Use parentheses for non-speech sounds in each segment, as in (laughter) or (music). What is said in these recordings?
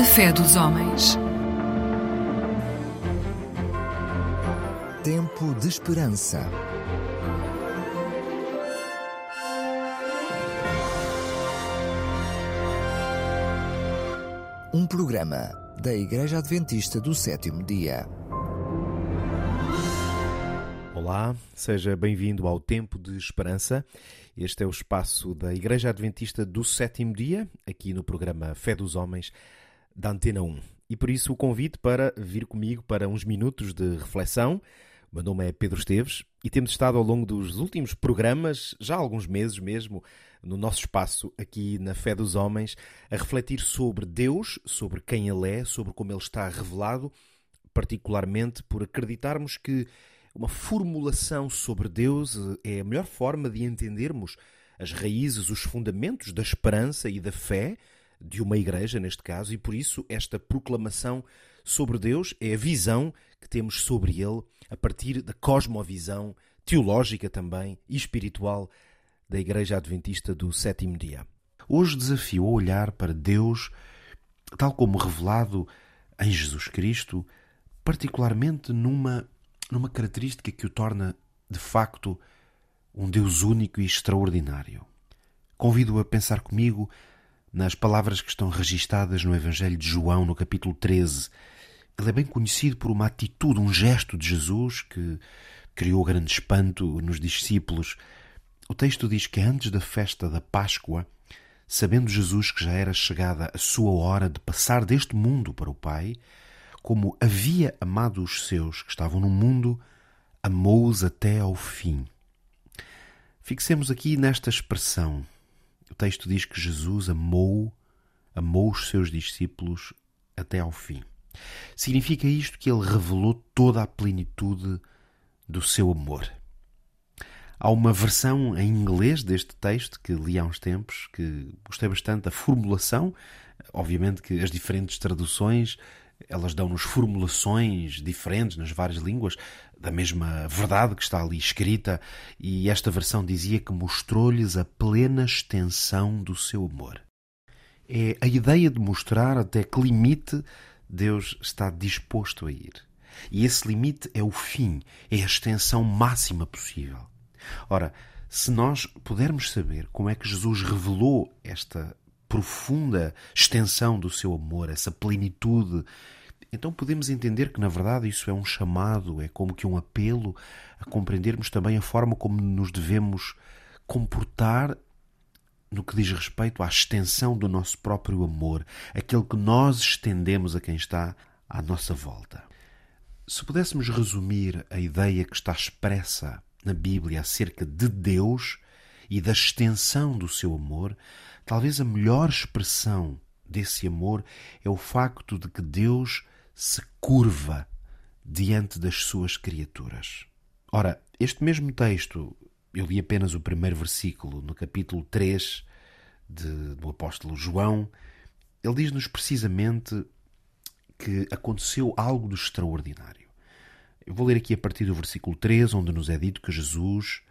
A fé dos homens. Tempo de esperança. Um programa da Igreja Adventista do Sétimo Dia. Olá, seja bem-vindo ao Tempo de Esperança. Este é o espaço da Igreja Adventista do Sétimo Dia, aqui no programa Fé dos Homens, da Antena 1. E por isso o convite para vir comigo para uns minutos de reflexão. O meu nome é Pedro Esteves e temos estado ao longo dos últimos programas, já há alguns meses mesmo, no nosso espaço aqui na Fé dos Homens, a refletir sobre Deus, sobre quem Ele é, sobre como Ele está revelado, particularmente por acreditarmos que uma formulação sobre Deus é a melhor forma de entendermos as raízes, os fundamentos da esperança e da fé de uma igreja, neste caso, e por isso esta proclamação sobre Deus é a visão que temos sobre Ele a partir da cosmovisão teológica também e espiritual da Igreja Adventista do Sétimo Dia. Hoje desafio a olhar para Deus, tal como revelado em Jesus Cristo, particularmente numa, numa característica que o torna, de facto, um Deus único e extraordinário. Convido a pensar comigo nas palavras que estão registadas no Evangelho de João, no capítulo 13. Ele é bem conhecido por uma atitude, um gesto de Jesus que criou grande espanto nos discípulos o texto diz que antes da festa da Páscoa, sabendo Jesus que já era chegada a sua hora de passar deste mundo para o Pai, como havia amado os seus que estavam no mundo, amou-os até ao fim. Fixemos aqui nesta expressão. O texto diz que Jesus amou, amou os seus discípulos até ao fim. Significa isto que ele revelou toda a plenitude do seu amor. Há uma versão em inglês deste texto que li há uns tempos, que gostei bastante da formulação. Obviamente que as diferentes traduções elas dão-nos formulações diferentes nas várias línguas da mesma verdade que está ali escrita, e esta versão dizia que mostrou-lhes a plena extensão do seu amor. É a ideia de mostrar até que limite Deus está disposto a ir. E esse limite é o fim, é a extensão máxima possível. Ora, se nós pudermos saber como é que Jesus revelou esta profunda extensão do seu amor, essa plenitude, então podemos entender que na verdade isso é um chamado, é como que um apelo a compreendermos também a forma como nos devemos comportar no que diz respeito à extensão do nosso próprio amor, aquele que nós estendemos a quem está à nossa volta. Se pudéssemos resumir a ideia que está expressa na Bíblia acerca de Deus e da extensão do seu amor, talvez a melhor expressão desse amor é o facto de que Deus se curva diante das suas criaturas. Ora, este mesmo texto, eu li apenas o primeiro versículo no capítulo 3 de, do apóstolo João, ele diz-nos precisamente que aconteceu algo de extraordinário. Eu vou ler aqui a partir do versículo 3, onde nos é dito que Jesus,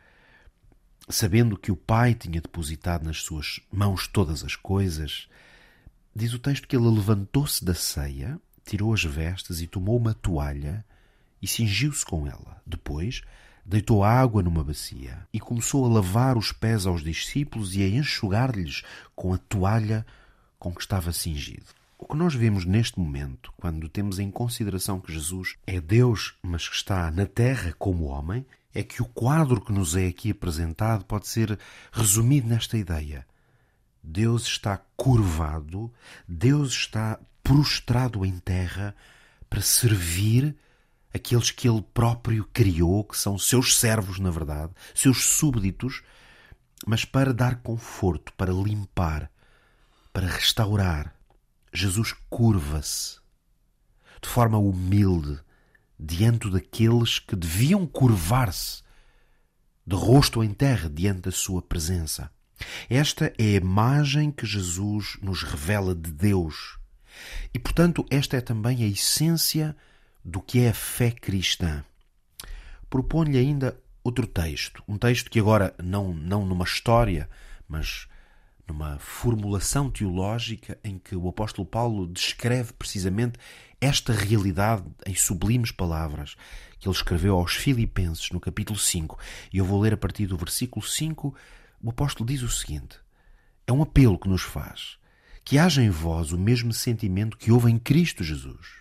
sabendo que o Pai tinha depositado nas suas mãos todas as coisas, diz o texto que ele levantou-se da ceia, tirou as vestes e tomou uma toalha e cingiu-se com ela. Depois, deitou água numa bacia e começou a lavar os pés aos discípulos e a enxugar-lhes com a toalha com que estava cingido. O que nós vemos neste momento, quando temos em consideração que Jesus é Deus, mas que está na terra como homem, é que o quadro que nos é aqui apresentado pode ser resumido nesta ideia. Deus está curvado, Deus está prostrado em terra para servir aqueles que ele próprio criou, que são seus servos, na verdade, seus súbditos, mas para dar conforto, para limpar, para restaurar, Jesus curva-se de forma humilde diante daqueles que deviam curvar-se de rosto em terra diante da sua presença. Esta é a imagem que Jesus nos revela de Deus. E, portanto, esta é também a essência do que é a fé cristã. Proponho-lhe ainda outro texto, um texto que agora não, não numa história, mas numa formulação teológica em que o apóstolo Paulo descreve precisamente esta realidade em sublimes palavras que ele escreveu aos Filipenses no capítulo 5. E eu vou ler a partir do versículo 5. O apóstolo diz o seguinte: É um apelo que nos faz que haja em vós o mesmo sentimento que houve em Cristo Jesus.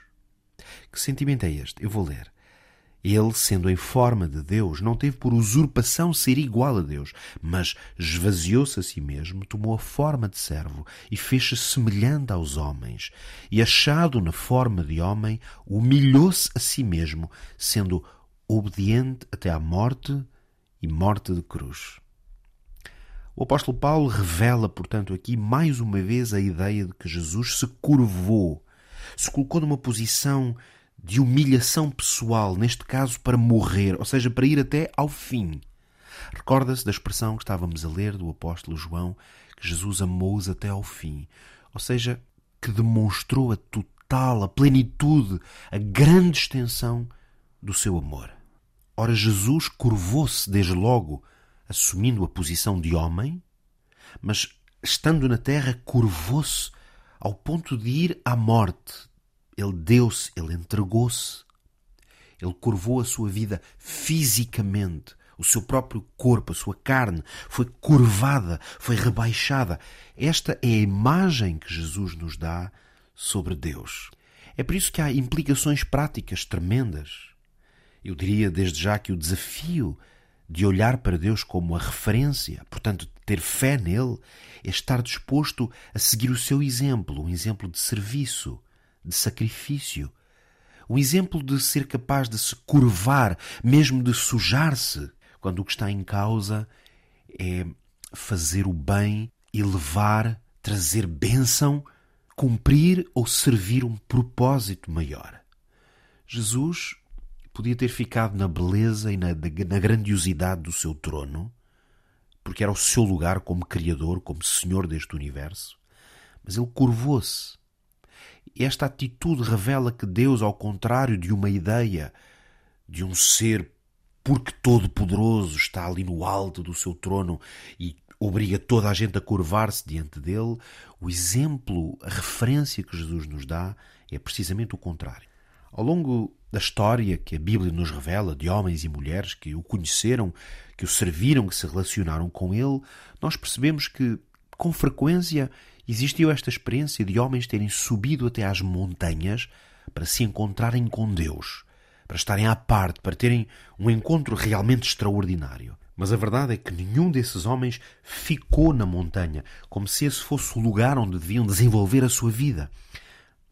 Que sentimento é este? Eu vou ler. Ele, sendo em forma de Deus, não teve por usurpação ser igual a Deus, mas esvaziou-se a si mesmo, tomou a forma de servo e fez-se semelhante aos homens. E, achado na forma de homem, humilhou-se a si mesmo, sendo obediente até à morte e morte de cruz. O apóstolo Paulo revela, portanto, aqui mais uma vez a ideia de que Jesus se curvou, se colocou numa posição de humilhação pessoal, neste caso para morrer, ou seja, para ir até ao fim. Recorda-se da expressão que estávamos a ler do apóstolo João, que Jesus amou-os até ao fim, ou seja, que demonstrou a total, a plenitude, a grande extensão do seu amor. Ora, Jesus curvou-se desde logo, assumindo a posição de homem, mas estando na terra, curvou-se ao ponto de ir à morte, ele deu-se, ele entregou-se. Ele curvou a sua vida fisicamente. O seu próprio corpo, a sua carne, foi curvada, foi rebaixada. Esta é a imagem que Jesus nos dá sobre Deus. É por isso que há implicações práticas tremendas. Eu diria desde já que o desafio de olhar para Deus como a referência, portanto, ter fé nele, é estar disposto a seguir o seu exemplo, um exemplo de serviço, de sacrifício. Um exemplo de ser capaz de se curvar, mesmo de sujar-se, quando o que está em causa é fazer o bem, elevar, trazer bênção, cumprir ou servir um propósito maior. Jesus podia ter ficado na beleza e na, na grandiosidade do seu trono, porque era o seu lugar como Criador, como Senhor deste universo, mas ele curvou-se esta atitude revela que Deus, ao contrário de uma ideia de um ser porque todo-poderoso está ali no alto do seu trono e obriga toda a gente a curvar-se diante dele, o exemplo, a referência que Jesus nos dá é precisamente o contrário. Ao longo da história que a Bíblia nos revela de homens e mulheres que o conheceram, que o serviram, que se relacionaram com ele, nós percebemos que, com frequência, existiu esta experiência de homens terem subido até às montanhas para se encontrarem com Deus, para estarem à parte, para terem um encontro realmente extraordinário. Mas a verdade é que nenhum desses homens ficou na montanha, como se esse fosse o lugar onde deviam desenvolver a sua vida.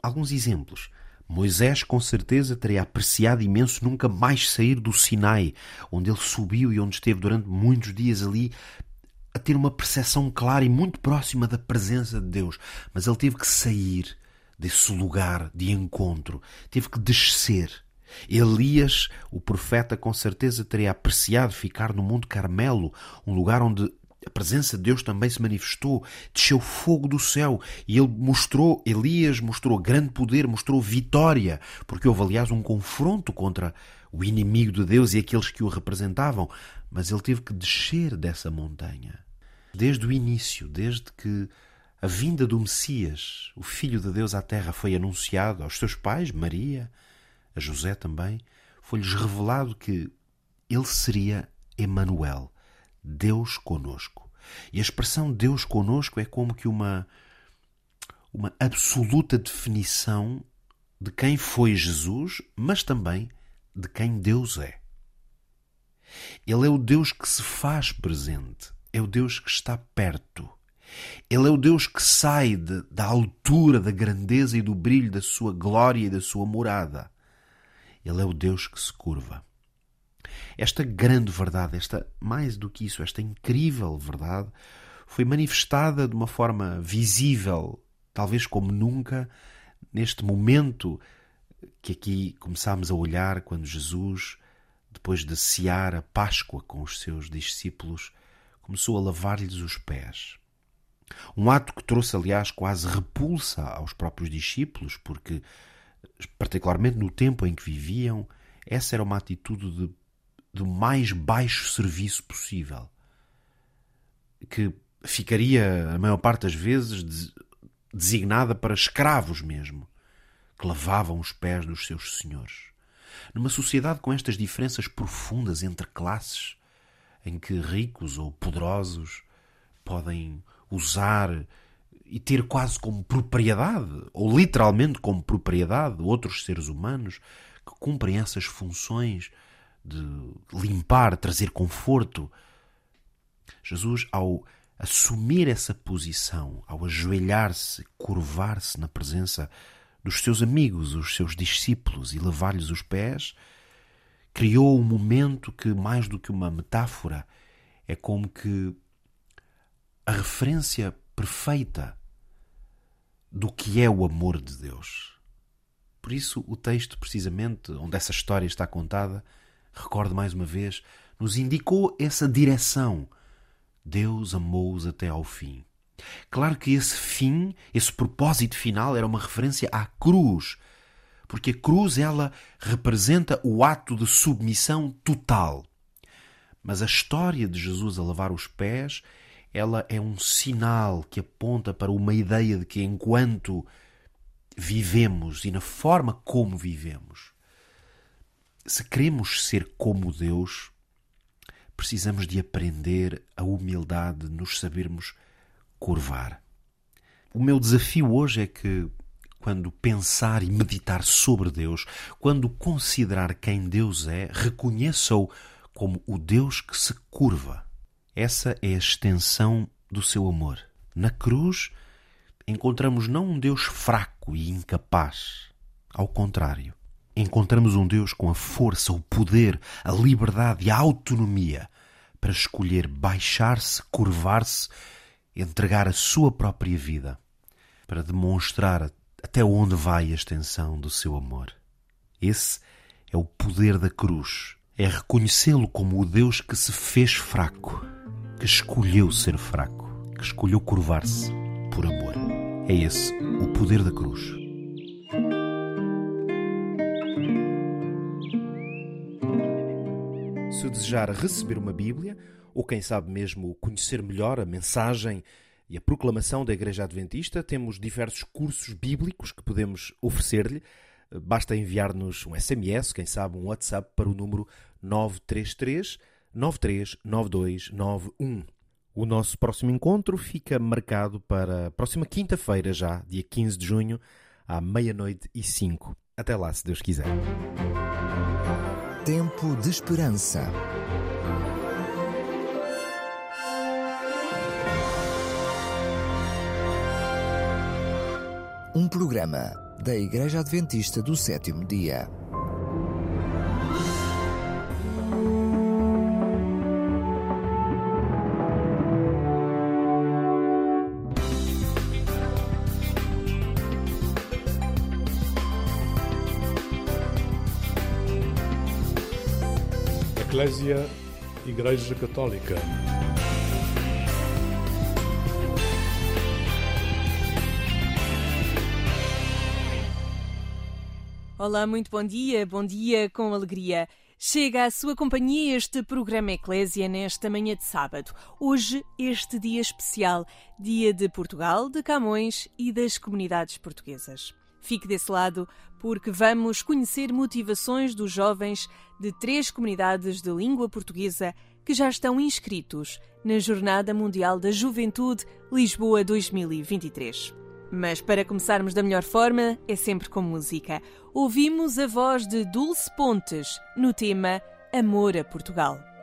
Alguns exemplos. Moisés, com certeza, teria apreciado imenso nunca mais sair do Sinai, onde ele subiu e onde esteve durante muitos dias ali a ter uma percepção clara e muito próxima da presença de Deus, mas ele teve que sair desse lugar de encontro, teve que descer. Elias, o profeta, com certeza teria apreciado ficar no Monte Carmelo, um lugar onde a presença de Deus também se manifestou, desceu fogo do céu e ele mostrou, Elias mostrou grande poder, mostrou vitória, porque houve aliás um confronto contra o inimigo de Deus e aqueles que o representavam, mas ele teve que descer dessa montanha. Desde o início, desde que a vinda do Messias, o Filho de Deus à Terra, foi anunciado aos seus pais, Maria, a José também, foi-lhes revelado que ele seria Emanuel, Deus conosco. E a expressão Deus conosco é como que uma uma absoluta definição de quem foi Jesus, mas também de quem Deus é. Ele é o Deus que se faz presente é o Deus que está perto. Ele é o Deus que sai de, da altura, da grandeza e do brilho da sua glória e da sua morada. Ele é o Deus que se curva. Esta grande verdade, esta mais do que isso, esta incrível verdade, foi manifestada de uma forma visível, talvez como nunca, neste momento que aqui começámos a olhar quando Jesus, depois de cear a Páscoa com os seus discípulos, começou a lavar-lhes os pés. Um ato que trouxe, aliás, quase repulsa aos próprios discípulos, porque, particularmente no tempo em que viviam, essa era uma atitude de, de mais baixo serviço possível. Que ficaria, a maior parte das vezes, designada para escravos mesmo, que lavavam os pés dos seus senhores. Numa sociedade com estas diferenças profundas entre classes, em que ricos ou poderosos podem usar e ter quase como propriedade, ou literalmente como propriedade, outros seres humanos que cumprem essas funções de limpar, trazer conforto. Jesus, ao assumir essa posição, ao ajoelhar-se, curvar-se na presença dos seus amigos, os seus discípulos e lavar-lhes os pés, criou um momento que, mais do que uma metáfora, é como que a referência perfeita do que é o amor de Deus. Por isso, o texto, precisamente, onde essa história está contada, recordo mais uma vez, nos indicou essa direção. Deus amou-os até ao fim. Claro que esse fim, esse propósito final, era uma referência à cruz, porque a cruz ela representa o ato de submissão total. Mas a história de Jesus a lavar os pés, ela é um sinal que aponta para uma ideia de que enquanto vivemos e na forma como vivemos, se queremos ser como Deus, precisamos de aprender a humildade, nos sabermos curvar. O meu desafio hoje é que, quando pensar e meditar sobre Deus, quando considerar quem Deus é, reconheça-o como o Deus que se curva. Essa é a extensão do seu amor. Na cruz, encontramos não um Deus fraco e incapaz. Ao contrário, encontramos um Deus com a força, o poder, a liberdade e a autonomia para escolher baixar-se, curvar-se entregar a sua própria vida para demonstrar até onde vai a extensão do seu amor. Esse é o poder da cruz. É reconhecê-lo como o Deus que se fez fraco, que escolheu ser fraco, que escolheu curvar-se por amor. É esse o poder da cruz. Se desejar receber uma Bíblia, ou quem sabe mesmo conhecer melhor a mensagem e a proclamação da Igreja Adventista, temos diversos cursos bíblicos que podemos oferecer-lhe. Basta enviar-nos um SMS, quem sabe um WhatsApp para o número 933 939291. O nosso próximo encontro fica marcado para a próxima quinta-feira já, dia 15 de junho, à meia-noite e cinco. Até lá, se Deus quiser. Tempo de Esperança. Um programa da Igreja Adventista do Sétimo Dia. Eclésia Igreja Católica. Olá, muito bom dia, bom dia com alegria. Chega à sua companhia este programa Eclésia nesta manhã de sábado. Hoje, este dia especial, dia de Portugal, de Camões e das comunidades portuguesas. Fique desse lado, porque vamos conhecer motivações dos jovens de três comunidades de língua portuguesa que já estão inscritos na Jornada Mundial da Juventude Lisboa 2023. Mas para começarmos da melhor forma, é sempre com música. Ouvimos a voz de Dulce Pontes no tema Amor a Portugal.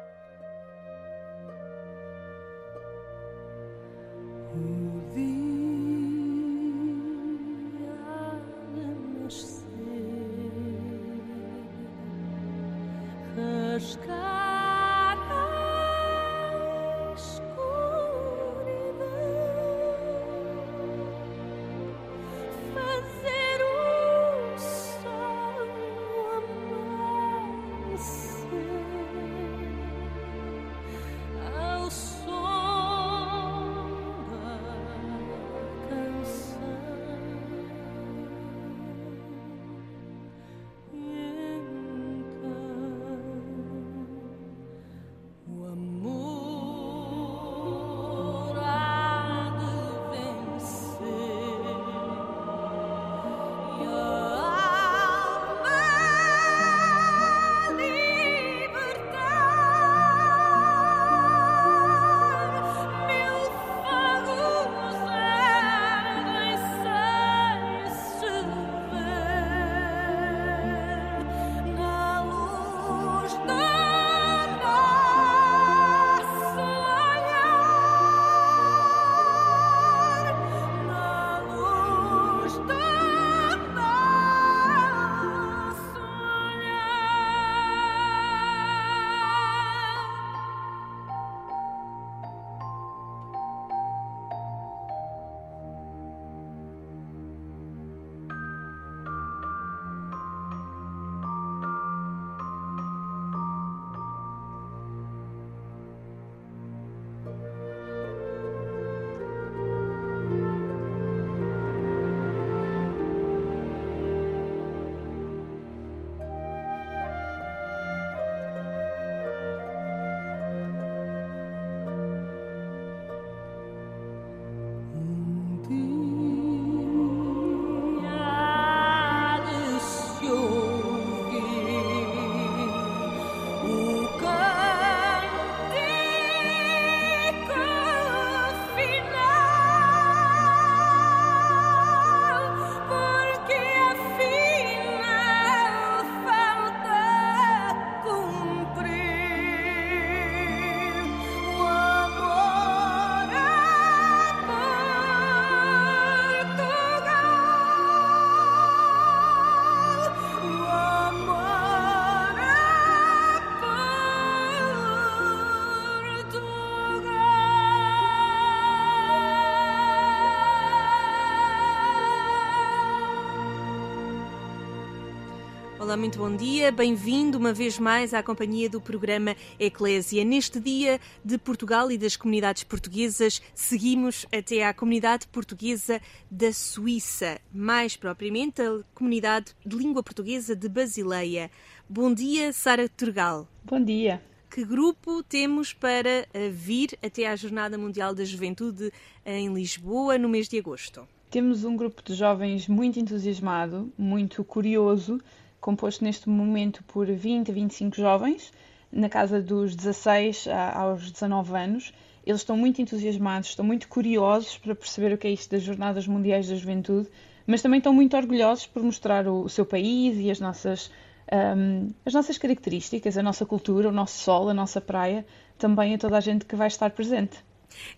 Olá, muito bom dia. Bem-vindo uma vez mais à companhia do programa Eclésia. Neste dia de Portugal e das comunidades portuguesas, seguimos até à comunidade portuguesa da Suíça, mais propriamente a comunidade de língua portuguesa de Basileia. Bom dia, Sara Turgal. Bom dia. Que grupo temos para eh, vir até à Jornada Mundial da Juventude em Lisboa no mês de agosto? Temos um grupo de jovens muito entusiasmado, muito curioso, composto neste momento por 20 a 25 jovens, na casa dos 16 aos 19 anos. Eles estão muito entusiasmados, estão muito curiosos para perceber o que é isto das Jornadas Mundiais da Juventude, mas também estão muito orgulhosos por mostrar o, o seu país e as nossas, um, as nossas características, a nossa cultura, o nosso sol, a nossa praia, também a toda a gente que vai estar presente.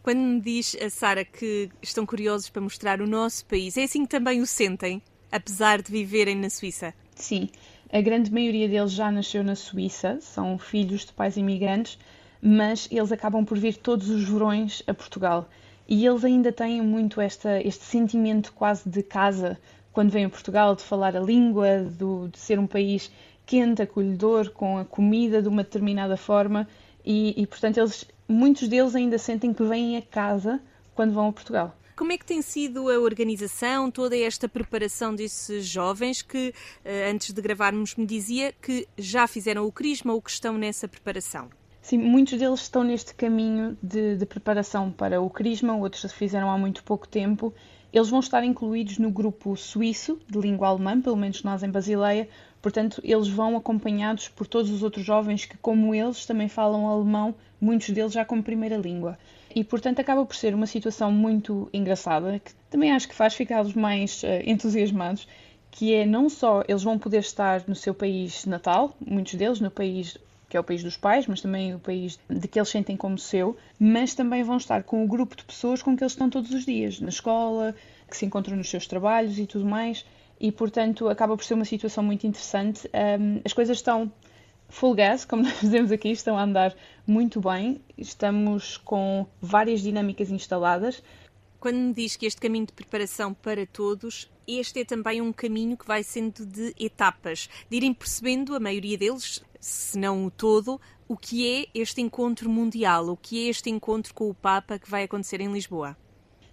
Quando me diz a Sara que estão curiosos para mostrar o nosso país, é assim que também o sentem, apesar de viverem na Suíça? Sim, a grande maioria deles já nasceu na Suíça, são filhos de pais imigrantes, mas eles acabam por vir todos os verões a Portugal. E eles ainda têm muito esta, este sentimento quase de casa quando vêm a Portugal, de falar a língua, do, de ser um país quente, acolhedor, com a comida de uma determinada forma. E, e portanto, eles, muitos deles ainda sentem que vêm a casa quando vão a Portugal. Como é que tem sido a organização, toda esta preparação desses jovens que, eh, antes de gravarmos, me dizia que já fizeram o Crisma ou que estão nessa preparação? Sim, muitos deles estão neste caminho de, de preparação para o Crisma, outros fizeram há muito pouco tempo. Eles vão estar incluídos no grupo suíço de língua alemã, pelo menos nós em Basileia, portanto, eles vão acompanhados por todos os outros jovens que, como eles, também falam alemão, muitos deles já como primeira língua e portanto acaba por ser uma situação muito engraçada que também acho que faz ficá-los mais uh, entusiasmados que é não só eles vão poder estar no seu país natal muitos deles no país que é o país dos pais, mas também o país de que eles sentem como seu, mas também vão estar com o grupo de pessoas com que eles estão todos os dias, na escola, que se encontram nos seus trabalhos e tudo mais, e portanto acaba por ser uma situação muito interessante. As coisas estão full gas, como (laughs) nós dizemos aqui, estão a andar muito bem. Estamos com várias dinâmicas instaladas. Quando me diz que este caminho de preparação para todos, este é também um caminho que vai sendo de etapas, de irem percebendo, a maioria deles, se não o todo, o que é este encontro mundial, o que é este encontro com o Papa que vai acontecer em Lisboa.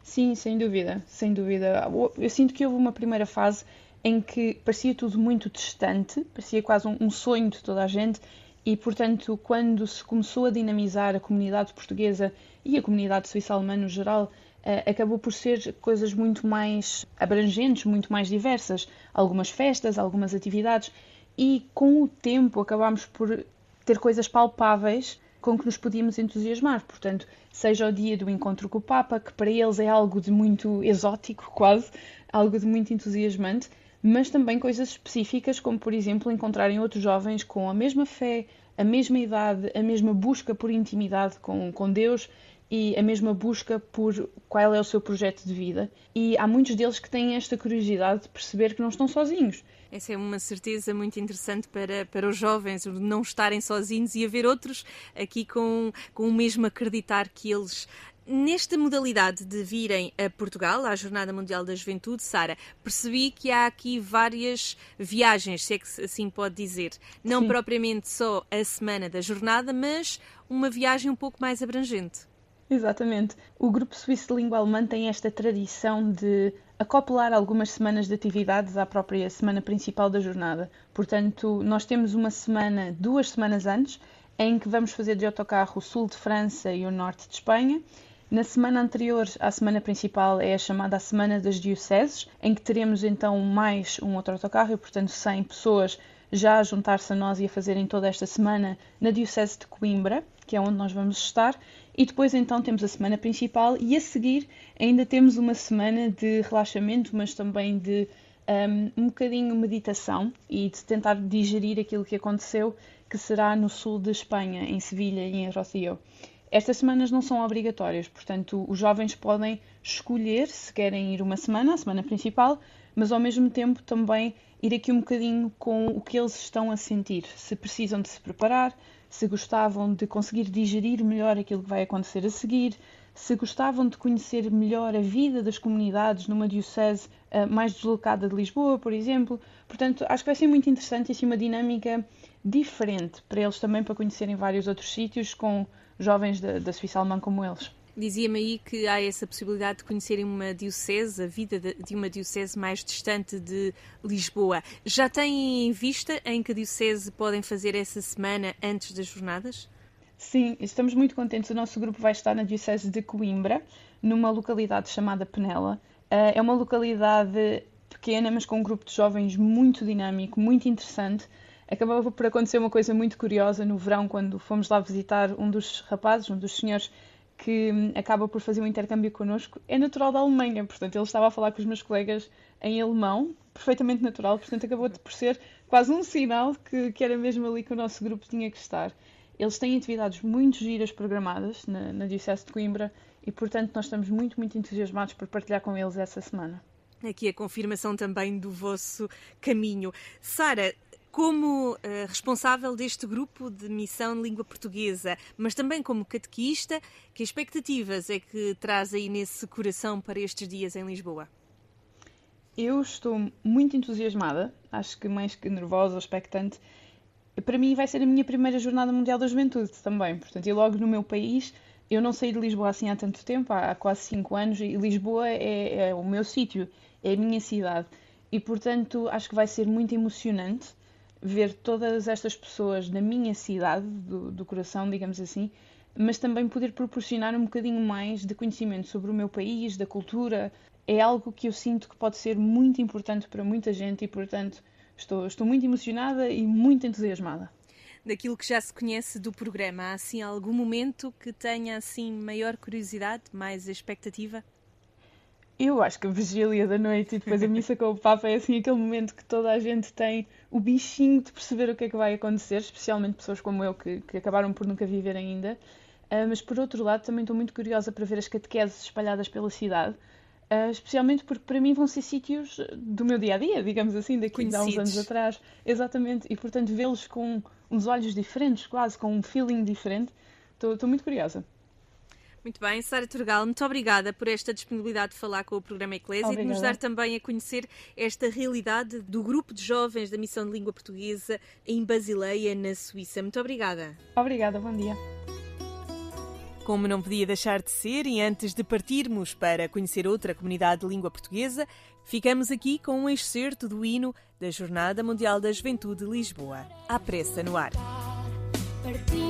Sim, sem dúvida, sem dúvida. Eu sinto que houve uma primeira fase em que parecia tudo muito distante, parecia quase um, um sonho de toda a gente, e portanto, quando se começou a dinamizar a comunidade portuguesa e a comunidade suíça-alemã no geral, Uh, acabou por ser coisas muito mais abrangentes, muito mais diversas. Algumas festas, algumas atividades, e com o tempo acabámos por ter coisas palpáveis com que nos podíamos entusiasmar. Portanto, seja o dia do encontro com o Papa, que para eles é algo de muito exótico, quase, algo de muito entusiasmante, mas também coisas específicas, como por exemplo encontrarem outros jovens com a mesma fé, a mesma idade, a mesma busca por intimidade com, com Deus e a mesma busca por qual é o seu projeto de vida. E há muitos deles que têm esta curiosidade de perceber que não estão sozinhos. Essa é uma certeza muito interessante para, para os jovens, não estarem sozinhos e haver outros aqui com, com o mesmo acreditar que eles Nesta modalidade de virem a Portugal, à Jornada Mundial da Juventude, Sara, percebi que há aqui várias viagens, se é que assim pode dizer. Não Sim. propriamente só a semana da jornada, mas uma viagem um pouco mais abrangente. Exatamente. O Grupo Suíço de Língua Alemã tem esta tradição de acoplar algumas semanas de atividades à própria semana principal da jornada. Portanto, nós temos uma semana, duas semanas antes, em que vamos fazer de autocarro o sul de França e o norte de Espanha na semana anterior à semana principal é a chamada Semana das Dioceses, em que teremos então mais um outro autocarro e, portanto, 100 pessoas já a juntar-se a nós e a fazerem toda esta semana na Diocese de Coimbra, que é onde nós vamos estar. E depois então temos a semana principal e a seguir ainda temos uma semana de relaxamento, mas também de um, um bocadinho meditação e de tentar digerir aquilo que aconteceu, que será no sul de Espanha, em Sevilha e em Rocio. Estas semanas não são obrigatórias, portanto, os jovens podem escolher se querem ir uma semana, a semana principal, mas ao mesmo tempo também ir aqui um bocadinho com o que eles estão a sentir, se precisam de se preparar, se gostavam de conseguir digerir melhor aquilo que vai acontecer a seguir, se gostavam de conhecer melhor a vida das comunidades numa diocese uh, mais deslocada de Lisboa, por exemplo. Portanto, acho que vai ser muito interessante e assim, uma dinâmica diferente para eles também, para conhecerem vários outros sítios com jovens da, da Suíça alemã como eles. Dizia-me aí que há essa possibilidade de conhecerem uma diocese, a vida de uma diocese mais distante de Lisboa. Já têm em vista em que diocese podem fazer essa semana antes das jornadas? Sim, estamos muito contentes. O nosso grupo vai estar na diocese de Coimbra, numa localidade chamada Penela. Eh, é uma localidade pequena, mas com um grupo de jovens muito dinâmico, muito interessante. Acabava por acontecer uma coisa muito curiosa no verão, quando fomos lá visitar um dos rapazes, um dos senhores que hum, acaba por fazer um intercâmbio connosco, é natural da Alemanha, portanto ele estava a falar com os meus colegas em alemão, perfeitamente natural, portanto acabou por ser quase um sinal que, que era mesmo ali que o nosso grupo tinha que estar. Eles têm atividades muito giras programadas na, na Diocese de Coimbra e, portanto, nós estamos muito, muito entusiasmados por partilhar com eles essa semana. Aqui a confirmação também do vosso caminho. Sara, como uh, responsável deste grupo de missão de língua portuguesa, mas também como catequista, que expectativas é que traz aí nesse coração para estes dias em Lisboa? Eu estou muito entusiasmada, acho que mais que nervosa ou expectante. Para mim vai ser a minha primeira Jornada Mundial da Juventude também, portanto, e logo no meu país. Eu não saí de Lisboa assim há tanto tempo, há quase cinco anos, e Lisboa é, é o meu sítio, é a minha cidade. E, portanto, acho que vai ser muito emocionante ver todas estas pessoas na minha cidade, do, do coração, digamos assim, mas também poder proporcionar um bocadinho mais de conhecimento sobre o meu país, da cultura. É algo que eu sinto que pode ser muito importante para muita gente e, portanto, estou, estou muito emocionada e muito entusiasmada. Daquilo que já se conhece do programa, há assim algum momento que tenha assim maior curiosidade, mais expectativa? Eu acho que a vigília da noite e depois a missa com o Papa é assim aquele momento que toda a gente tem o bichinho de perceber o que é que vai acontecer, especialmente pessoas como eu que, que acabaram por nunca viver ainda. Uh, mas por outro lado, também estou muito curiosa para ver as catequeses espalhadas pela cidade, uh, especialmente porque para mim vão ser sítios do meu dia a dia, digamos assim, daqui a uns anos atrás. Exatamente, e portanto vê-los com uns olhos diferentes, quase com um feeling diferente. Estou muito curiosa. Muito bem, Sara Turgal, muito obrigada por esta disponibilidade de falar com o programa Eclésia e de nos dar também a conhecer esta realidade do grupo de jovens da Missão de Língua Portuguesa em Basileia, na Suíça. Muito obrigada. Obrigada, bom dia. Como não podia deixar de ser, e antes de partirmos para conhecer outra comunidade de língua portuguesa, ficamos aqui com um excerto do hino da Jornada Mundial da Juventude de Lisboa. À pressa no ar. Partimos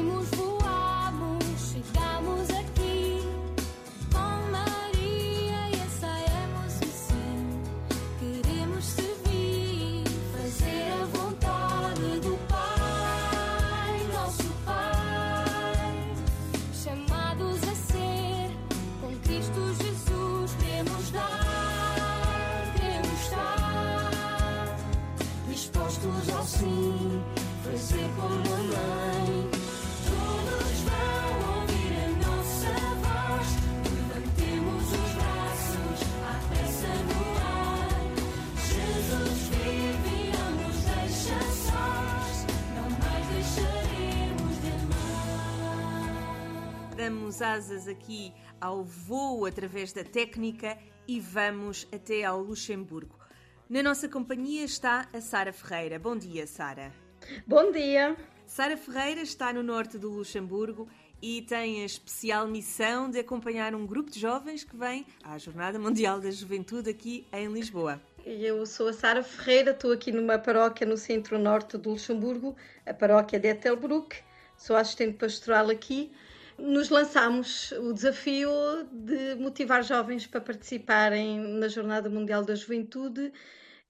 damos asas aqui ao voo através da técnica e vamos até ao Luxemburgo. Na nossa companhia está a Sara Ferreira. Bom dia, Sara. Bom dia. Sara Ferreira está no norte do Luxemburgo e tem a especial missão de acompanhar um grupo de jovens que vem à Jornada Mundial da Juventude aqui em Lisboa. Eu sou a Sara Ferreira, estou aqui numa paróquia no centro-norte do Luxemburgo, a paróquia de Ettelbruck. Sou assistente pastoral aqui nos lançámos o desafio de motivar jovens para participarem na Jornada Mundial da Juventude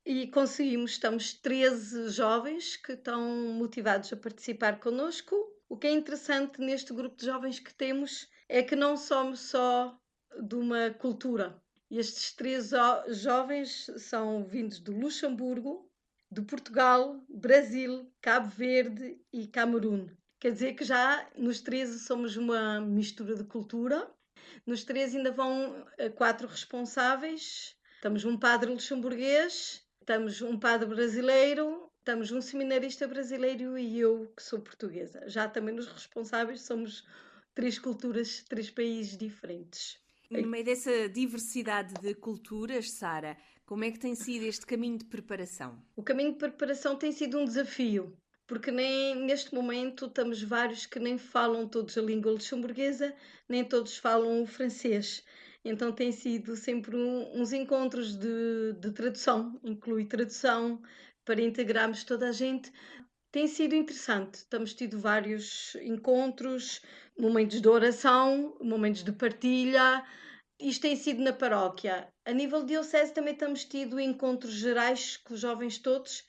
e conseguimos. Estamos 13 jovens que estão motivados a participar connosco. O que é interessante neste grupo de jovens que temos é que não somos só de uma cultura. Estes três jovens são vindos do Luxemburgo, de Portugal, Brasil, Cabo Verde e Camerun. Quer dizer que já nos 13 somos uma mistura de cultura. Nos 13 ainda vão eh, quatro responsáveis. Estamos um padre luxemburguês, estamos um padre brasileiro, estamos um seminarista brasileiro e eu que sou portuguesa. Já também nos responsáveis somos três culturas, três países diferentes. No meio dessa diversidade de culturas, Sara, como é que tem sido este caminho de preparação? O caminho de preparação tem sido um desafio, porque nem neste momento estamos vários que nem falam todos a língua luxemburguesa, nem todos falam o francês. Então tem sido sempre um, uns encontros de, de tradução, inclui tradução para integrarmos toda a gente. Tem sido interessante. Temos tido vários encontros, momentos de oração, momentos de partilha. Isto tem sido na paróquia. A nível de diocese também temos tido encontros gerais com os jovens todos.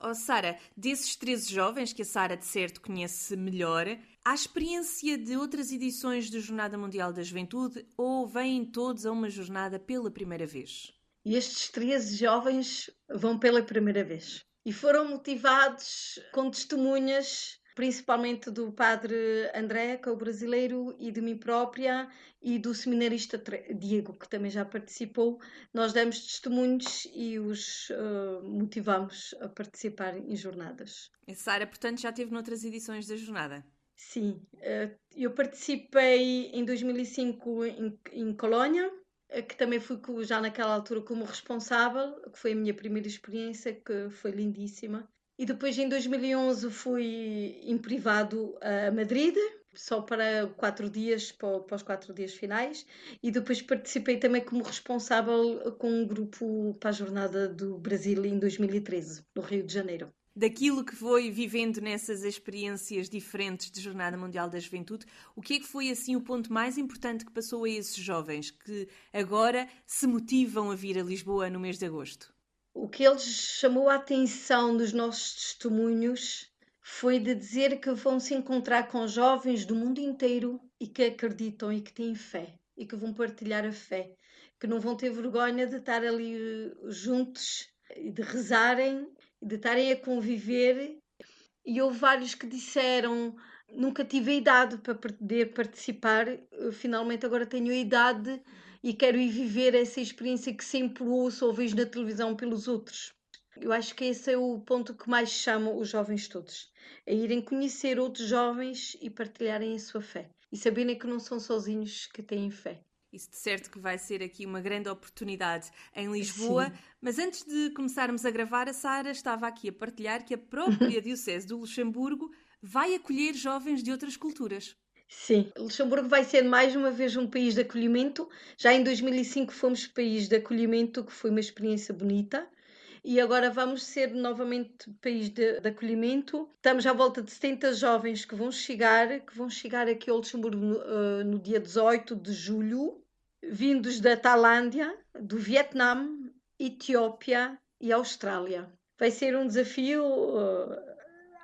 Oh, Sara, desses 13 jovens que a Sara de certo conhece melhor, Há experiência de outras edições da Jornada Mundial da Juventude ou vêm todos a uma jornada pela primeira vez? Estes 13 jovens vão pela primeira vez. E foram motivados com testemunhas, principalmente do padre André, que é o brasileiro, e de mim própria, e do seminarista Diego, que também já participou. Nós demos testemunhos e os uh, motivamos a participar em jornadas. A Sara, portanto, já teve noutras edições da jornada? Sim, eh, eu participei em 2005 em, em Colónia, eh, que também fui já naquela altura como responsável, que foi a minha primeira experiência, que foi lindíssima. E depois em 2011 fui em privado a Madrid, só para quatro dias, para, os quatro dias finais, e depois participei também como responsável com um grupo para a Jornada do Brasil em 2013, no Rio de Janeiro daquilo que foi vivendo nessas experiências diferentes de Jornada Mundial da Juventude, o que é que foi assim o ponto mais importante que passou a esses jovens que agora se motivam a vir a Lisboa no mês de agosto? O que eles chamou a atenção dos nossos testemunhos foi de dizer que vão se encontrar com jovens do mundo inteiro e que acreditam e que têm fé e que vão partilhar a fé, que não vão ter vergonha de estar ali eh, juntos e de rezarem de estarem a conviver. E houve vários que disseram: nunca tive idade para poder participar, finalmente agora tenho idade e quero ir viver essa experiência que sempre ouço ou vejo na televisão pelos outros. Eu acho que esse é o ponto que mais chama os jovens todos, a irem conhecer outros jovens e partilharem a sua fé e saberem que não são sozinhos que têm fé. Isso de certo que vai ser aqui uma grande oportunidade em Lisboa. Sim. Mas antes de começarmos a gravar, a Sara estava aqui a partilhar que a própria (laughs) Diocese do Luxemburgo vai acolher jovens de outras culturas. Sim, Luxemburgo vai ser mais uma vez um país de acolhimento. Já em 2005 fomos país de acolhimento, que foi uma experiência bonita. E agora vamos ser novamente país de, de acolhimento. Estamos à volta de 70 jovens que vão chegar, que vão chegar aqui ao Luxemburgo no, uh, no dia 18 de julho vindos da Tailândia, do Vietnã, Etiópia e Austrália. Vai ser um desafio, uh,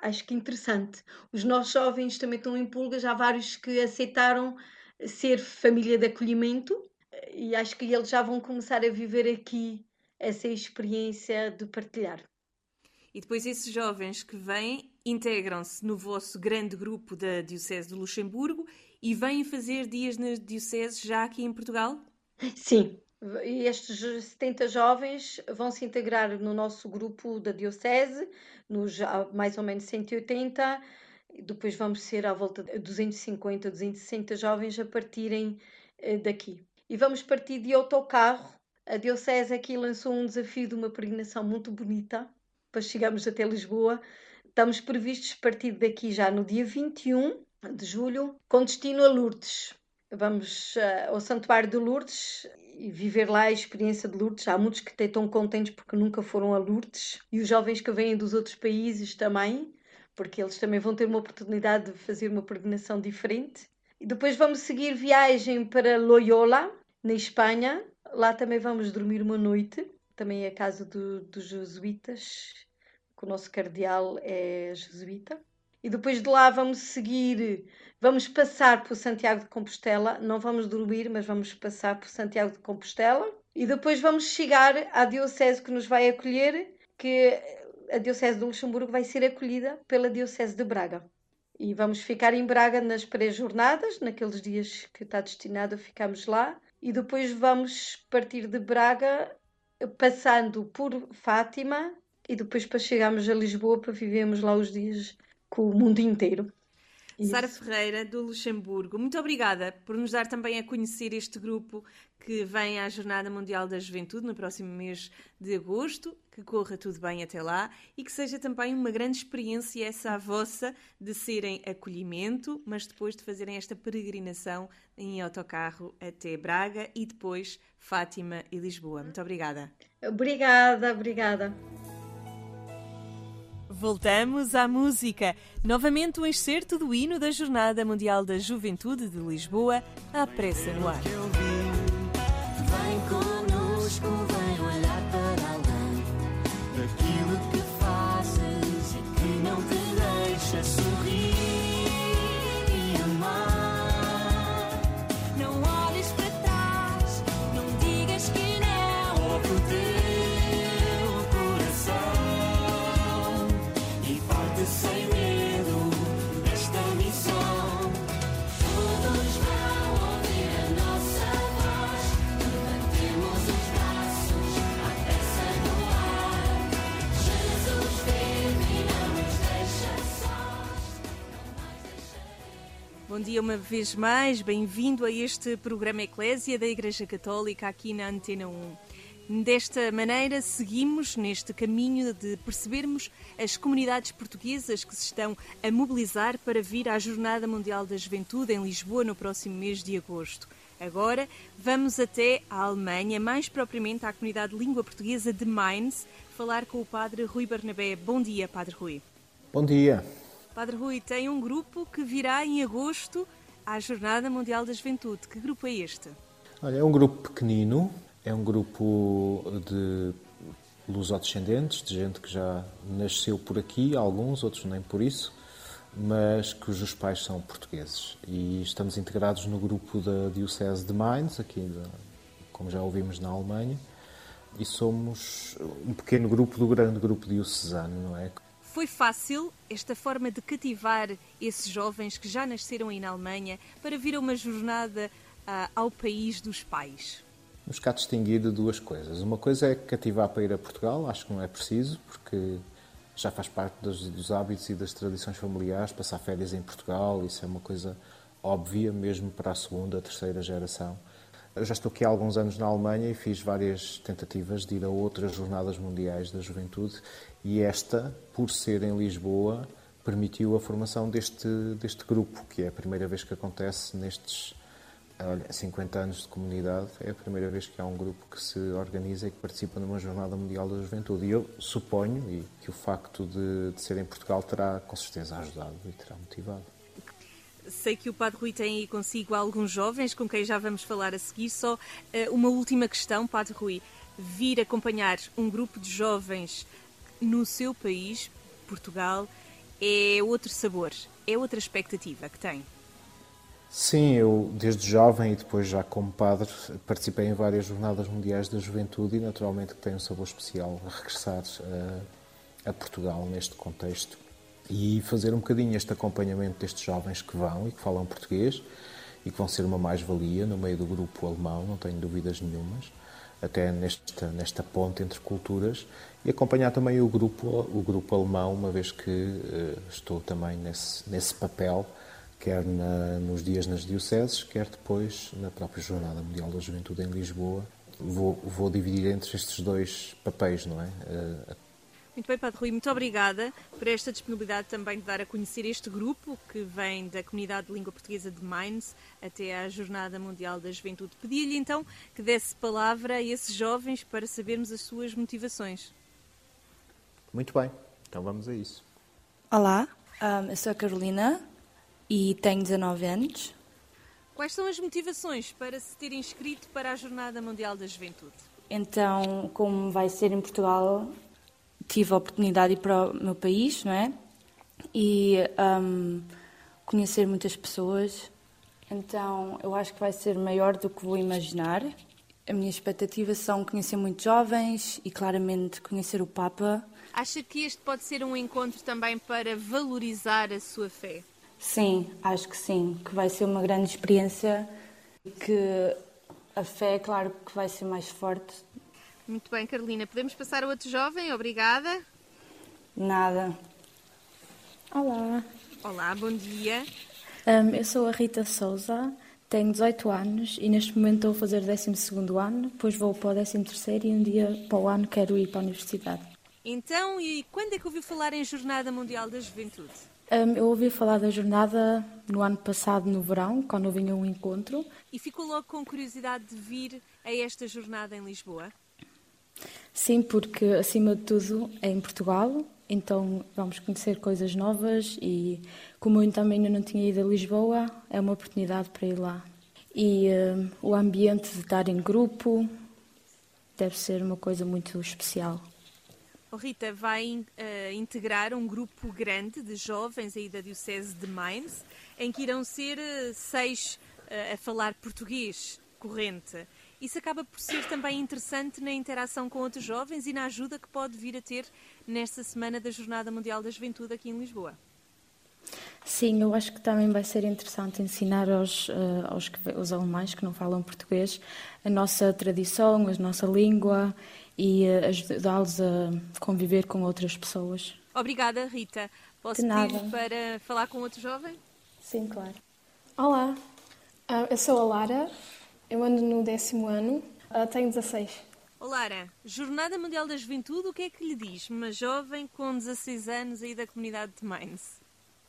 acho que interessante. Os nossos jovens também estão em pulgas, há vários que aceitaram ser família de acolhimento e acho que eles já vão começar a viver aqui essa experiência de partilhar. E depois esses jovens que vêm integram-se no vosso grande grupo da Diocese de Luxemburgo e vêm fazer dias na Diocese já aqui em Portugal? Sim, e estes 70 jovens vão se integrar no nosso grupo da Diocese, nos mais ou menos 180, depois vamos ser à volta de 250, 260 jovens a partirem eh, daqui. E vamos partir de autocarro. A Diocese aqui lançou um desafio de uma peregrinação muito bonita para chegarmos até Lisboa. Estamos previstos partir daqui já no dia 21 de julho, com destino a Lourdes. Vamos uh, ao Santuário de Lourdes e viver lá a experiência de Lourdes. Há muitos que estão contentes porque nunca foram a Lourdes e os jovens que vêm dos outros países também, porque eles também vão ter uma oportunidade de fazer uma peregrinação diferente. E depois vamos seguir viagem para Loyola, na Espanha. Lá também vamos dormir uma noite, também é a casa do, dos jesuítas, que o nosso cardeal é jesuíta. E depois de lá vamos seguir, vamos passar por Santiago de Compostela, não vamos dormir, mas vamos passar por Santiago de Compostela. E depois vamos chegar à Diocese que nos vai acolher, que a Diocese de Luxemburgo vai ser acolhida pela Diocese de Braga. E vamos ficar em Braga nas pré-jornadas, naqueles dias que está destinado a ficarmos lá. E depois vamos partir de Braga, passando por Fátima, e depois para chegarmos a Lisboa para vivermos lá os dias com o mundo inteiro. Isso. Sara Ferreira, do Luxemburgo. Muito obrigada por nos dar também a conhecer este grupo que vem à Jornada Mundial da Juventude no próximo mês de agosto. Que corra tudo bem até lá e que seja também uma grande experiência essa a vossa de serem acolhimento, mas depois de fazerem esta peregrinação em autocarro até Braga e depois Fátima e Lisboa. Muito obrigada. Obrigada, obrigada. Voltamos à música. Novamente o um excerto do hino da Jornada Mundial da Juventude de Lisboa, à pressa no ar. Bom dia uma vez mais, bem-vindo a este programa Eclésia da Igreja Católica aqui na Antena 1. Desta maneira, seguimos neste caminho de percebermos as comunidades portuguesas que se estão a mobilizar para vir à Jornada Mundial da Juventude em Lisboa no próximo mês de agosto. Agora vamos até a Alemanha, mais propriamente à comunidade de língua portuguesa de Mainz, falar com o Padre Rui Barnabé. Bom dia, Padre Rui. Bom dia. Padre Rui, tem um grupo que virá em agosto à Jornada Mundial da Juventude. Que grupo é este? Olha, é um grupo pequenino, é um grupo de lusodescendentes, de gente que já nasceu por aqui, alguns, outros nem por isso, mas cujos pais são portugueses. E estamos integrados no grupo da Diocese de Mainz, aqui, como já ouvimos na Alemanha, e somos um pequeno grupo do grande grupo diocesano, não é? Foi fácil esta forma de cativar esses jovens que já nasceram aí na Alemanha para vir a uma jornada uh, ao país dos pais? Vamos cá distinguir duas coisas. Uma coisa é cativar para ir a Portugal, acho que não é preciso, porque já faz parte dos, dos hábitos e das tradições familiares passar férias em Portugal, isso é uma coisa óbvia mesmo para a segunda, terceira geração. Já estou aqui há alguns anos na Alemanha e fiz várias tentativas de ir a outras jornadas mundiais da juventude e esta, por ser em Lisboa, permitiu a formação deste, deste grupo, que é a primeira vez que acontece nestes olha, 50 anos de comunidade. É a primeira vez que há um grupo que se organiza e que participa numa Jornada Mundial da Juventude. E eu suponho e que o facto de, de ser em Portugal terá com certeza ajudado e terá motivado. Sei que o Padre Rui tem aí consigo alguns jovens com quem já vamos falar a seguir. Só uh, uma última questão, Padre Rui. Vir acompanhar um grupo de jovens no seu país, Portugal, é outro sabor, é outra expectativa que tem. Sim, eu desde jovem e depois já como padre participei em várias jornadas mundiais da juventude e naturalmente que tem um sabor especial regressar a, a Portugal neste contexto e fazer um bocadinho este acompanhamento destes jovens que vão e que falam português e que vão ser uma mais-valia no meio do grupo alemão, não tenho dúvidas nenhumas, até nesta, nesta ponte entre culturas e acompanhar também o grupo, o grupo alemão, uma vez que uh, estou também nesse, nesse papel, quer na, nos dias nas dioceses, quer depois na própria Jornada Mundial da Juventude em Lisboa. Vou, vou dividir entre estes dois papéis, não é? Uh, muito bem, Padre Rui, muito obrigada por esta disponibilidade também de dar a conhecer este grupo que vem da comunidade de língua portuguesa de Mainz até à Jornada Mundial da Juventude. Pedi-lhe então que desse palavra a esses jovens para sabermos as suas motivações. Muito bem, então vamos a isso. Olá, eu sou a Carolina e tenho 19 anos. Quais são as motivações para se ter inscrito para a Jornada Mundial da Juventude? Então, como vai ser em Portugal, tive a oportunidade de ir para o meu país, não é? E um, conhecer muitas pessoas. Então, eu acho que vai ser maior do que vou imaginar. A minha expectativa são conhecer muitos jovens e, claramente, conhecer o Papa. Acha que este pode ser um encontro também para valorizar a sua fé? Sim, acho que sim, que vai ser uma grande experiência, que a fé, claro, que vai ser mais forte muito bem, Carolina. Podemos passar a outro jovem? Obrigada. Nada. Olá, Olá, bom dia. Um, eu sou a Rita Souza, tenho 18 anos e neste momento estou a fazer o 12 ano, depois vou para o 13 e um dia para o ano quero ir para a universidade. Então, e quando é que ouviu falar em Jornada Mundial da Juventude? Um, eu ouvi falar da jornada no ano passado, no verão, quando eu vinha a um encontro. E ficou logo com curiosidade de vir a esta jornada em Lisboa? Sim, porque acima de tudo é em Portugal, então vamos conhecer coisas novas e como eu também não tinha ido a Lisboa, é uma oportunidade para ir lá. E uh, o ambiente de estar em grupo deve ser uma coisa muito especial. Oh, Rita vai uh, integrar um grupo grande de jovens aí da Diocese de Mainz, em que irão ser uh, seis a falar português corrente. Isso acaba por ser também interessante na interação com outros jovens e na ajuda que pode vir a ter nesta semana da Jornada Mundial da Juventude aqui em Lisboa. Sim, eu acho que também vai ser interessante ensinar aos, aos, aos alemães que não falam português a nossa tradição, a nossa língua e eh, ajudá-los a conviver com outras pessoas. Obrigada, Rita. Posso pedir para falar com outro jovem? Sim, claro. Olá, ah, eu sou a Lara, eu ando no décimo ano, tenho 16. Olá, Lara, Jornada Mundial da Juventude, o que é que lhe diz uma jovem com 16 anos aí da comunidade de Mainz?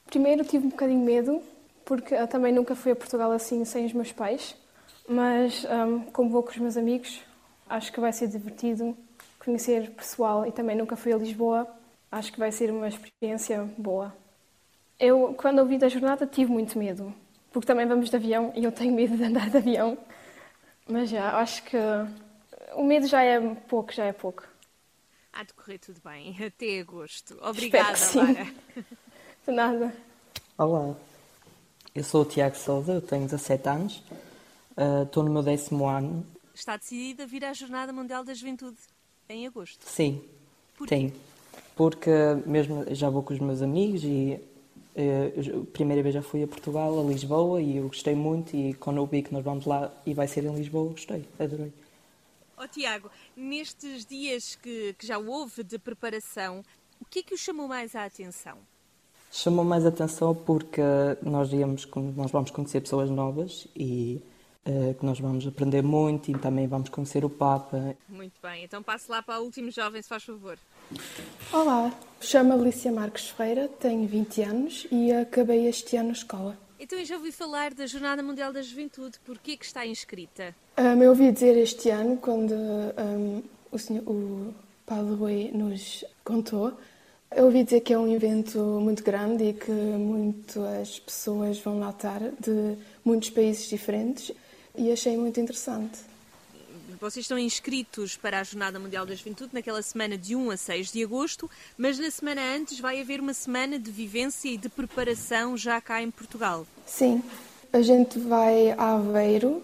Primeiro tive um bocadinho medo, porque também nunca fui a Portugal assim sem os meus pais, mas um, como vou com os meus amigos, Acho que vai ser divertido conhecer pessoal e também nunca fui a Lisboa. Acho que vai ser uma experiência boa. Eu, quando ouvi da jornada, tive muito medo, porque também vamos de avião e eu tenho medo de andar de avião. Mas já, acho que o medo já é pouco, já é pouco. Há de correr tudo bem, (laughs) até agosto. Obrigada, Lara. (laughs) De nada. Olá, eu sou o Tiago Souza, eu tenho 17 anos, uh, estou no meu décimo ano está decidida a vir à Jornada Mundial da Juventude em agosto. Sim, Por sim. Porque mesmo já vou com os meus amigos e eh, a primeira vez já fui a Portugal, a Lisboa, e eu gostei muito. E quando eu vi que nós vamos lá e vai ser em Lisboa, gostei, adorei. Ó oh, Tiago, nestes dias que, que já houve de preparação, o que é que o chamou mais a atenção? Chamou mais a atenção porque nós, íamos, nós vamos conhecer pessoas novas e eh, que nós vamos aprender muito e também vamos conhecer o Papa. Muito bem, então passe lá para o último jovem, se faz favor. Olá, chamo Alicia Marques Ferreira, tenho 20 anos e acabei este ano a escola. Então eu já ouvi falar da Jornada Mundial da Juventude, por que está inscrita? Um, eu ouvi dizer este ano, quando um, o, senhor, o Padre Rui nos contou, eu ouvi dizer que é um evento muito grande e que muitas pessoas vão lá estar de muitos países diferentes e achei muito interessante. Vocês estão inscritos para a Jornada Mundial da Juventude naquela semana de 1 a 6 de agosto, mas na semana antes vai haver uma semana de vivência e de preparação já cá em Portugal. Sim, a gente vai a Aveiro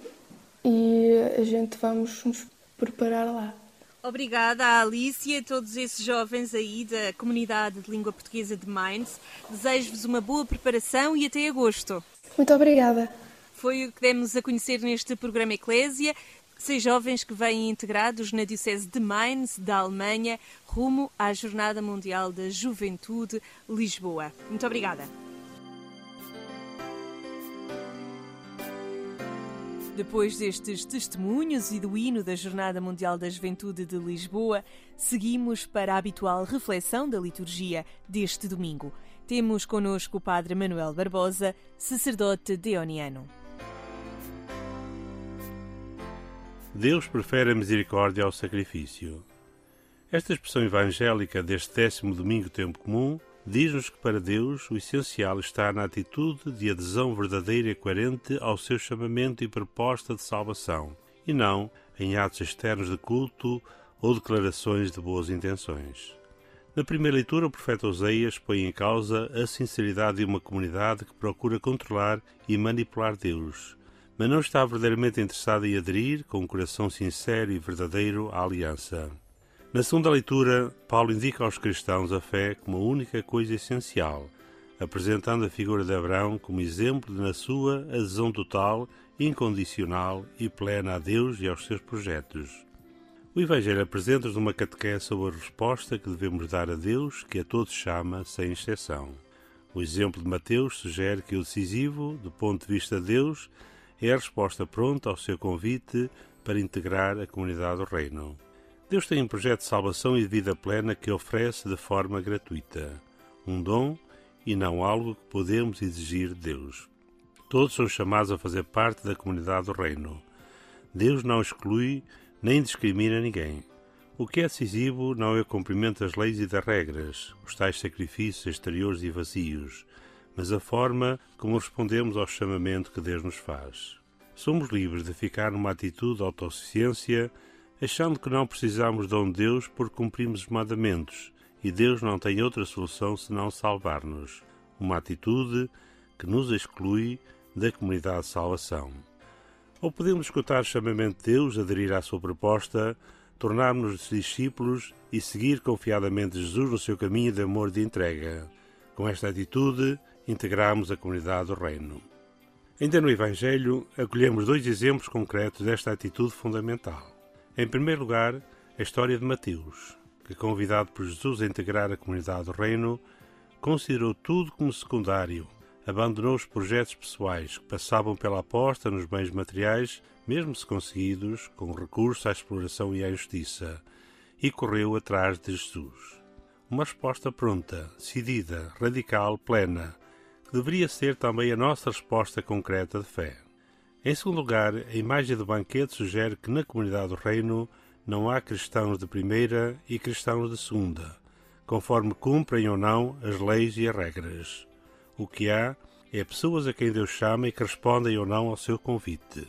e a gente vamos nos preparar lá. Obrigada à Alice e a todos esses jovens aí da comunidade de língua portuguesa de Mainz. Desejo-vos uma boa preparação e até agosto. Muito obrigada. Foi o que demos a conhecer neste programa Eclésia. Seis jovens que vêm integrados na Diocese de Mainz, da Alemanha, rumo à Jornada Mundial da Juventude Lisboa. Muito obrigada. Depois destes testemunhos e do hino da Jornada Mundial da Juventude de Lisboa, seguimos para a habitual reflexão da liturgia deste domingo. Temos connosco o Padre Manuel Barbosa, sacerdote deoniano. Deus prefere a misericórdia ao sacrifício. Esta expressão evangélica deste décimo domingo tempo comum diz-nos que para Deus o essencial está na atitude de adesão verdadeira e coerente ao seu chamamento e proposta de salvação, e não em atos externos de culto ou declarações de boas intenções. Na primeira leitura, o profeta Oseias põe em causa a sinceridade de uma comunidade que procura controlar e manipular Deus, mas não está verdadeiramente interessado em aderir com um coração sincero e verdadeiro à aliança. Na segunda leitura, Paulo indica aos cristãos a fé como a única coisa essencial, apresentando a figura de Abraão como exemplo de, na sua adesão total, incondicional e plena a Deus e aos seus projetos. O Evangelho apresenta-nos uma catequese sobre a resposta que devemos dar a Deus, que a todos chama, sem exceção. O exemplo de Mateus sugere que o decisivo, do ponto de vista de Deus, é a resposta pronta ao seu convite para integrar a comunidade do Reino. Deus tem um projeto de salvação e de vida plena que oferece de forma gratuita. Um dom e não algo que podemos exigir de Deus. Todos são chamados a fazer parte da comunidade do Reino. Deus não exclui nem discrimina ninguém. O que é decisivo não é o cumprimento das leis e das regras, os tais sacrifícios exteriores e vazios, mas a forma como respondemos ao chamamento que Deus nos faz. Somos livres de ficar numa atitude de autossuficiência, achando que não precisamos de um Deus por cumprirmos os mandamentos e Deus não tem outra solução senão salvar-nos. Uma atitude que nos exclui da comunidade de salvação. Ou podemos escutar o chamamento de Deus, aderir à sua proposta, tornarmos-nos discípulos e seguir confiadamente Jesus no seu caminho de amor e de entrega. Com esta atitude, integramos a comunidade do Reino. Ainda no Evangelho, acolhemos dois exemplos concretos desta atitude fundamental. Em primeiro lugar, a história de Mateus, que, convidado por Jesus a integrar a comunidade do Reino, considerou tudo como secundário, abandonou os projetos pessoais que passavam pela aposta nos bens materiais mesmo se conseguidos, com recurso à exploração e à justiça, e correu atrás de Jesus. Uma resposta pronta, decidida, radical, plena, deveria ser também a nossa resposta concreta de fé. Em segundo lugar, a imagem do banquete sugere que na comunidade do reino não há cristãos de primeira e cristãos de segunda, conforme cumprem ou não as leis e as regras. O que há é pessoas a quem Deus chama e que respondem ou não ao seu convite.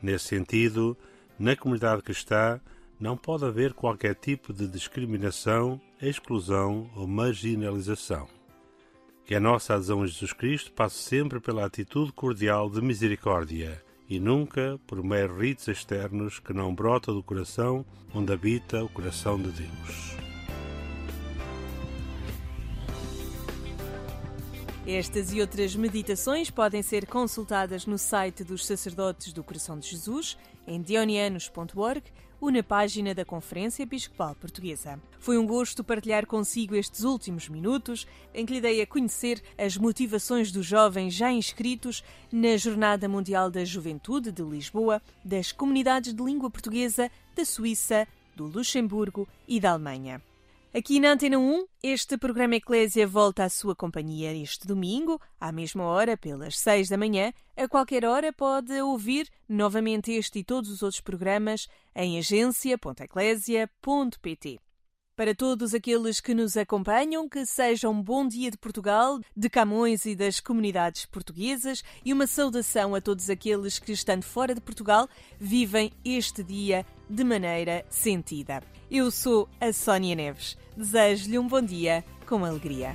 Nesse sentido, na comunidade cristã não pode haver qualquer tipo de discriminação, exclusão ou marginalização. Que a nossa adesão a Jesus Cristo passe sempre pela atitude cordial de misericórdia e nunca por meros ritos externos que não brota do coração onde habita o coração de Deus. Estas e outras meditações podem ser consultadas no site dos Sacerdotes do Coração de Jesus, em dionianos.org ou na página da Conferência Episcopal Portuguesa. Foi um gosto partilhar consigo estes últimos minutos, em que lhe dei a conhecer as motivações dos jovens já inscritos na Jornada Mundial da Juventude de Lisboa, das comunidades de língua portuguesa da Suíça, do Luxemburgo e da Alemanha. Aqui na Antena 1, este programa Eclésia volta à sua companhia este domingo, à mesma hora, pelas 6 da manhã. A qualquer hora pode ouvir novamente este e todos os outros programas em agência.eclésia.pt. Para todos aqueles que nos acompanham, que seja um bom dia de Portugal, de Camões e das comunidades portuguesas e uma saudação a todos aqueles que, estando fora de Portugal, vivem este dia de maneira sentida. Eu sou a Sónia Neves. Desejo-lhe um bom dia com alegria.